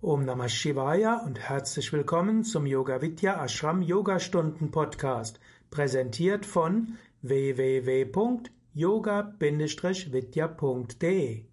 Om Namah Shivaya und herzlich willkommen zum Yoga Vidya Ashram Yogastunden Podcast, präsentiert von www.yoga-vidya.de.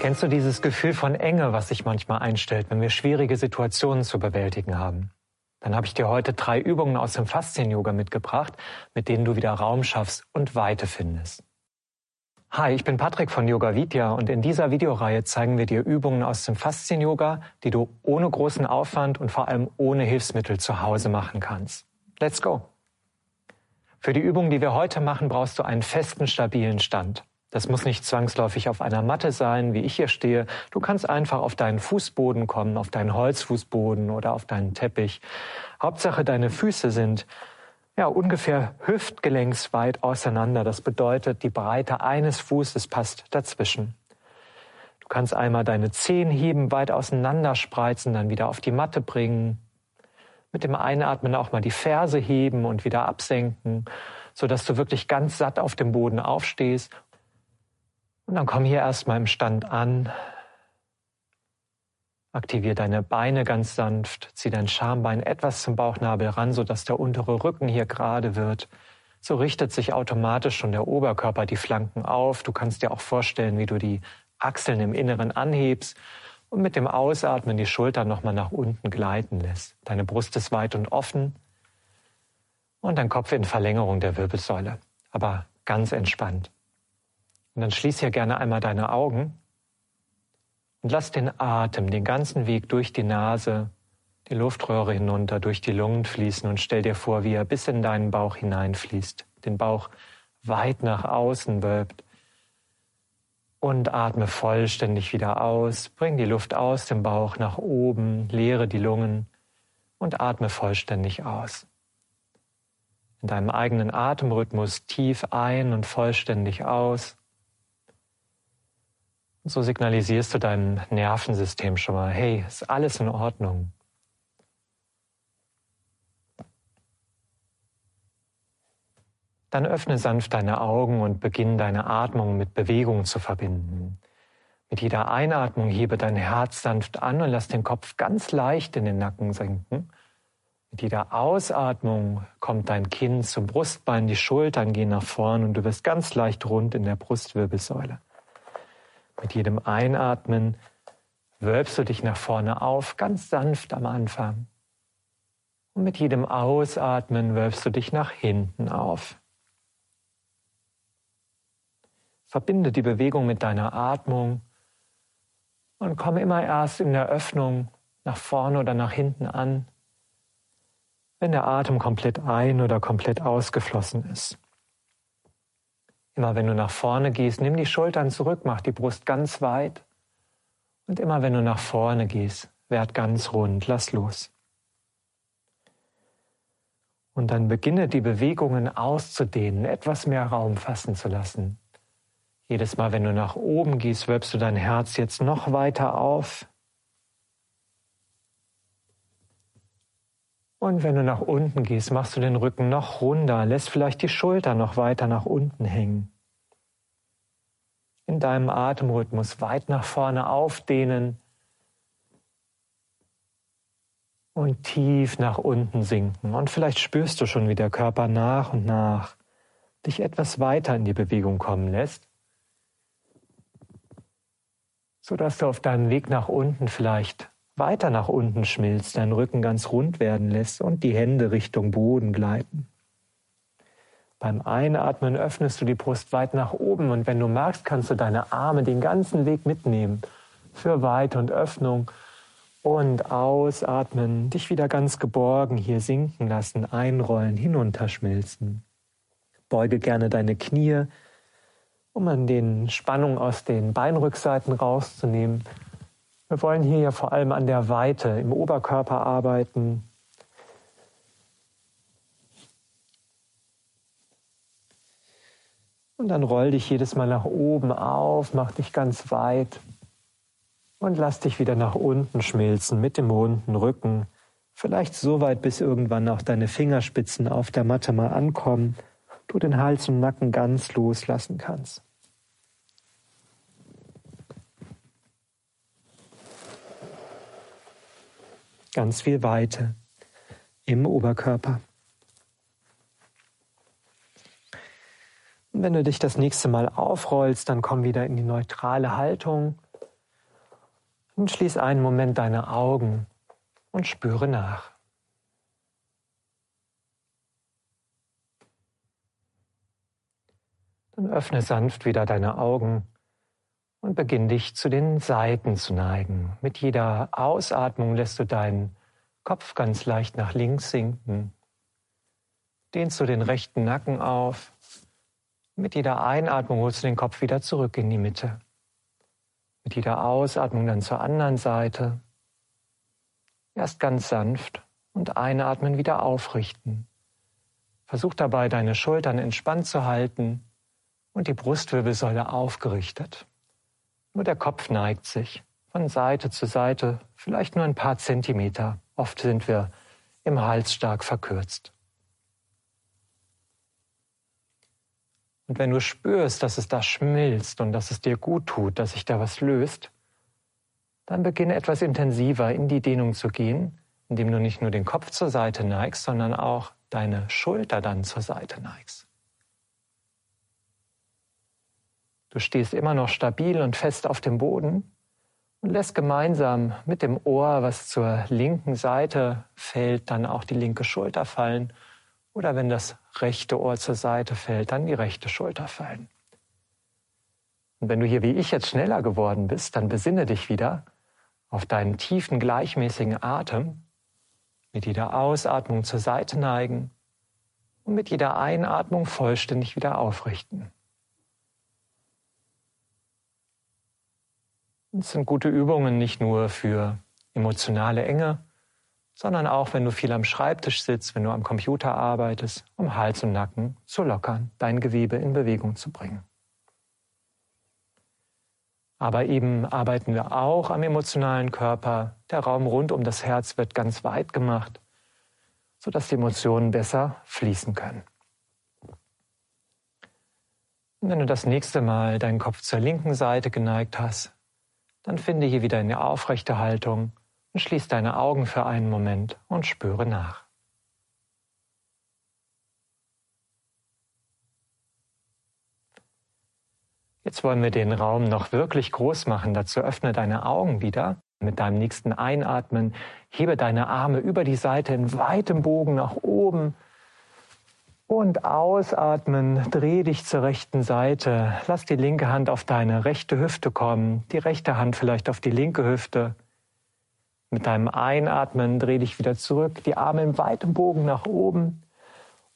Kennst du dieses Gefühl von Enge, was sich manchmal einstellt, wenn wir schwierige Situationen zu bewältigen haben? Dann habe ich dir heute drei Übungen aus dem Faszien-Yoga mitgebracht, mit denen du wieder Raum schaffst und Weite findest. Hi, ich bin Patrick von Yoga Vidya und in dieser Videoreihe zeigen wir dir Übungen aus dem Faszien-Yoga, die du ohne großen Aufwand und vor allem ohne Hilfsmittel zu Hause machen kannst. Let's go! Für die Übung, die wir heute machen, brauchst du einen festen, stabilen Stand. Das muss nicht zwangsläufig auf einer Matte sein, wie ich hier stehe. Du kannst einfach auf deinen Fußboden kommen, auf deinen Holzfußboden oder auf deinen Teppich. Hauptsache, deine Füße sind ja, ungefähr hüftgelenksweit auseinander. Das bedeutet, die Breite eines Fußes passt dazwischen. Du kannst einmal deine Zehen heben, weit auseinander spreizen, dann wieder auf die Matte bringen. Mit dem Einatmen auch mal die Ferse heben und wieder absenken, so dass du wirklich ganz satt auf dem Boden aufstehst. Und dann komm hier erstmal im Stand an, Aktivier deine Beine ganz sanft, zieh dein Schambein etwas zum Bauchnabel ran, sodass der untere Rücken hier gerade wird. So richtet sich automatisch schon der Oberkörper die Flanken auf. Du kannst dir auch vorstellen, wie du die Achseln im Inneren anhebst und mit dem Ausatmen die Schultern nochmal nach unten gleiten lässt. Deine Brust ist weit und offen und dein Kopf in Verlängerung der Wirbelsäule, aber ganz entspannt. Und dann schließ hier gerne einmal deine Augen und lass den Atem den ganzen Weg durch die Nase, die Luftröhre hinunter, durch die Lungen fließen und stell dir vor, wie er bis in deinen Bauch hineinfließt, den Bauch weit nach außen wölbt. Und atme vollständig wieder aus, bring die Luft aus dem Bauch nach oben, leere die Lungen und atme vollständig aus. In deinem eigenen Atemrhythmus tief ein und vollständig aus. So signalisierst du deinem Nervensystem schon mal, hey, ist alles in Ordnung. Dann öffne sanft deine Augen und beginne deine Atmung mit Bewegung zu verbinden. Mit jeder Einatmung hebe dein Herz sanft an und lass den Kopf ganz leicht in den Nacken senken. Mit jeder Ausatmung kommt dein Kinn zum Brustbein, die Schultern gehen nach vorn und du wirst ganz leicht rund in der Brustwirbelsäule. Mit jedem Einatmen wölbst du dich nach vorne auf, ganz sanft am Anfang. Und mit jedem Ausatmen wölbst du dich nach hinten auf. Verbinde die Bewegung mit deiner Atmung und komme immer erst in der Öffnung nach vorne oder nach hinten an, wenn der Atem komplett ein- oder komplett ausgeflossen ist. Immer wenn du nach vorne gehst, nimm die Schultern zurück, mach die Brust ganz weit. Und immer wenn du nach vorne gehst, werd ganz rund, lass los. Und dann beginne die Bewegungen auszudehnen, etwas mehr Raum fassen zu lassen. Jedes Mal, wenn du nach oben gehst, wölbst du dein Herz jetzt noch weiter auf. Und wenn du nach unten gehst, machst du den Rücken noch runder, lässt vielleicht die Schulter noch weiter nach unten hängen. In deinem Atemrhythmus weit nach vorne aufdehnen und tief nach unten sinken. Und vielleicht spürst du schon, wie der Körper nach und nach dich etwas weiter in die Bewegung kommen lässt, sodass du auf deinem Weg nach unten vielleicht weiter nach unten schmilzt, deinen Rücken ganz rund werden lässt und die Hände Richtung Boden gleiten. Beim Einatmen öffnest du die Brust weit nach oben und wenn du magst, kannst du deine Arme den ganzen Weg mitnehmen für Weite und Öffnung und ausatmen, dich wieder ganz geborgen hier sinken lassen, einrollen, hinunterschmilzen. Beuge gerne deine Knie, um an den Spannungen aus den Beinrückseiten rauszunehmen wir wollen hier ja vor allem an der Weite im Oberkörper arbeiten. Und dann roll dich jedes Mal nach oben auf, mach dich ganz weit und lass dich wieder nach unten schmilzen mit dem runden Rücken. Vielleicht so weit, bis irgendwann auch deine Fingerspitzen auf der Matte mal ankommen, du den Hals und Nacken ganz loslassen kannst. Ganz viel Weite im Oberkörper. Wenn du dich das nächste Mal aufrollst, dann komm wieder in die neutrale Haltung und schließ einen Moment deine Augen und spüre nach. Dann öffne sanft wieder deine Augen und beginn dich zu den Seiten zu neigen. Mit jeder Ausatmung lässt du deinen Kopf ganz leicht nach links sinken. Dehnst du den rechten Nacken auf. Mit jeder Einatmung holst du den Kopf wieder zurück in die Mitte. Mit jeder Ausatmung dann zur anderen Seite. Erst ganz sanft und einatmen wieder aufrichten. Versuch dabei, deine Schultern entspannt zu halten und die Brustwirbelsäule aufgerichtet. Nur der Kopf neigt sich von Seite zu Seite, vielleicht nur ein paar Zentimeter. Oft sind wir im Hals stark verkürzt. Und wenn du spürst, dass es da schmilzt und dass es dir gut tut, dass sich da was löst, dann beginne etwas intensiver in die Dehnung zu gehen, indem du nicht nur den Kopf zur Seite neigst, sondern auch deine Schulter dann zur Seite neigst. Du stehst immer noch stabil und fest auf dem Boden und lässt gemeinsam mit dem Ohr, was zur linken Seite fällt, dann auch die linke Schulter fallen. Oder wenn das rechte Ohr zur Seite fällt, dann die rechte Schulter fallen. Und wenn du hier wie ich jetzt schneller geworden bist, dann besinne dich wieder auf deinen tiefen, gleichmäßigen Atem, mit jeder Ausatmung zur Seite neigen und mit jeder Einatmung vollständig wieder aufrichten. Das sind gute Übungen nicht nur für emotionale Enge, sondern auch, wenn du viel am Schreibtisch sitzt, wenn du am Computer arbeitest, um Hals und Nacken zu lockern, dein Gewebe in Bewegung zu bringen. Aber eben arbeiten wir auch am emotionalen Körper. Der Raum rund um das Herz wird ganz weit gemacht, sodass die Emotionen besser fließen können. Und wenn du das nächste Mal deinen Kopf zur linken Seite geneigt hast, dann finde hier wieder eine aufrechte Haltung und schließ deine Augen für einen Moment und spüre nach. Jetzt wollen wir den Raum noch wirklich groß machen. Dazu öffne deine Augen wieder. Mit deinem nächsten Einatmen hebe deine Arme über die Seite in weitem Bogen nach oben und ausatmen, dreh dich zur rechten Seite. Lass die linke Hand auf deine rechte Hüfte kommen, die rechte Hand vielleicht auf die linke Hüfte. Mit deinem Einatmen dreh dich wieder zurück, die Arme im weiten Bogen nach oben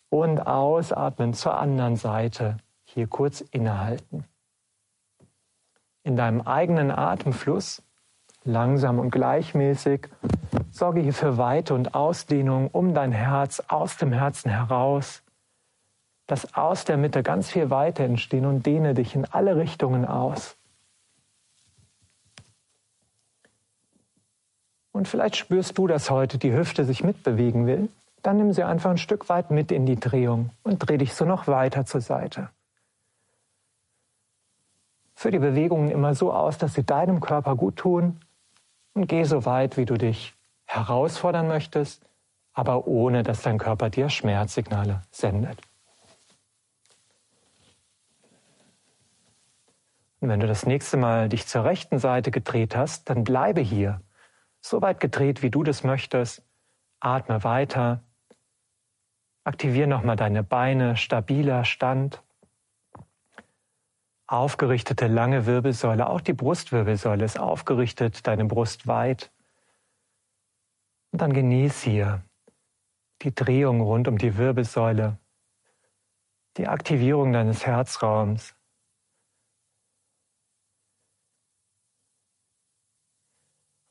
und ausatmen zur anderen Seite. Hier kurz innehalten. In deinem eigenen Atemfluss, langsam und gleichmäßig, sorge hier für Weite und Ausdehnung um dein Herz, aus dem Herzen heraus Lass aus der Mitte ganz viel Weite entstehen und dehne dich in alle Richtungen aus. Und vielleicht spürst du, dass heute die Hüfte sich mitbewegen will. Dann nimm sie einfach ein Stück weit mit in die Drehung und dreh dich so noch weiter zur Seite. Führ die Bewegungen immer so aus, dass sie deinem Körper gut tun und geh so weit, wie du dich herausfordern möchtest, aber ohne dass dein Körper dir Schmerzsignale sendet. Und wenn du das nächste Mal dich zur rechten Seite gedreht hast, dann bleibe hier, so weit gedreht, wie du das möchtest. Atme weiter. Aktiviere nochmal deine Beine, stabiler Stand. Aufgerichtete lange Wirbelsäule, auch die Brustwirbelsäule ist aufgerichtet, deine Brust weit. Und dann genieß hier die Drehung rund um die Wirbelsäule, die Aktivierung deines Herzraums.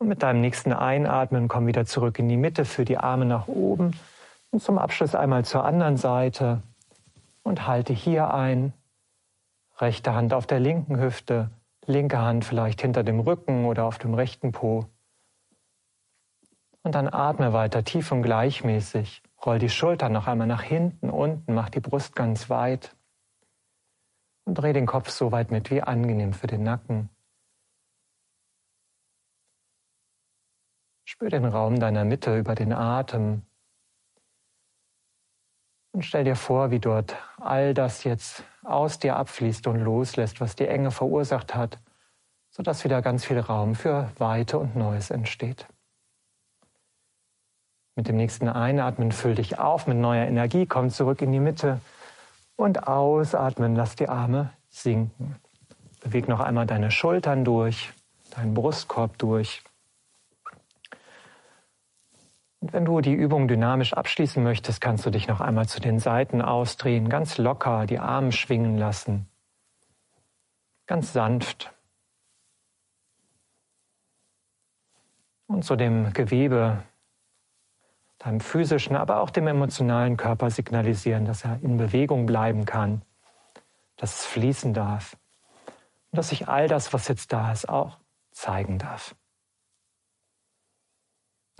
Und mit deinem nächsten Einatmen komm wieder zurück in die Mitte, für die Arme nach oben und zum Abschluss einmal zur anderen Seite und halte hier ein. Rechte Hand auf der linken Hüfte, linke Hand vielleicht hinter dem Rücken oder auf dem rechten Po. Und dann atme weiter tief und gleichmäßig. Roll die Schultern noch einmal nach hinten, unten, mach die Brust ganz weit. Und dreh den Kopf so weit mit wie angenehm für den Nacken. Spür den Raum deiner Mitte über den Atem. Und stell dir vor, wie dort all das jetzt aus dir abfließt und loslässt, was die Enge verursacht hat, sodass wieder ganz viel Raum für Weite und Neues entsteht. Mit dem nächsten Einatmen füll dich auf mit neuer Energie, komm zurück in die Mitte und ausatmen, lass die Arme sinken. Beweg noch einmal deine Schultern durch, deinen Brustkorb durch. Und wenn du die Übung dynamisch abschließen möchtest, kannst du dich noch einmal zu den Seiten ausdrehen, ganz locker die Arme schwingen lassen. Ganz sanft. Und zu dem Gewebe, deinem physischen, aber auch dem emotionalen Körper signalisieren, dass er in Bewegung bleiben kann, dass es fließen darf und dass sich all das, was jetzt da ist, auch zeigen darf.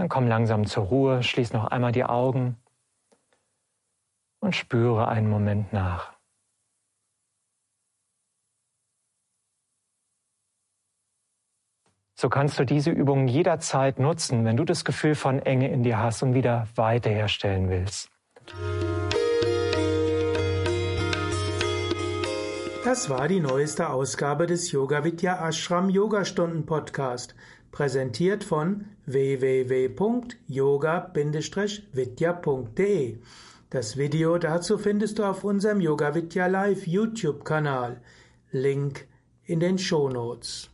Dann komm langsam zur Ruhe, schließ noch einmal die Augen und spüre einen Moment nach. So kannst du diese Übung jederzeit nutzen, wenn du das Gefühl von Enge in dir hast und wieder weiterherstellen willst. Das war die neueste Ausgabe des Yoga Vidya Ashram Yogastunden Podcast präsentiert von www.yoga-vidya.de. Das Video dazu findest du auf unserem Yoga Vidya Live YouTube Kanal. Link in den Show Notes.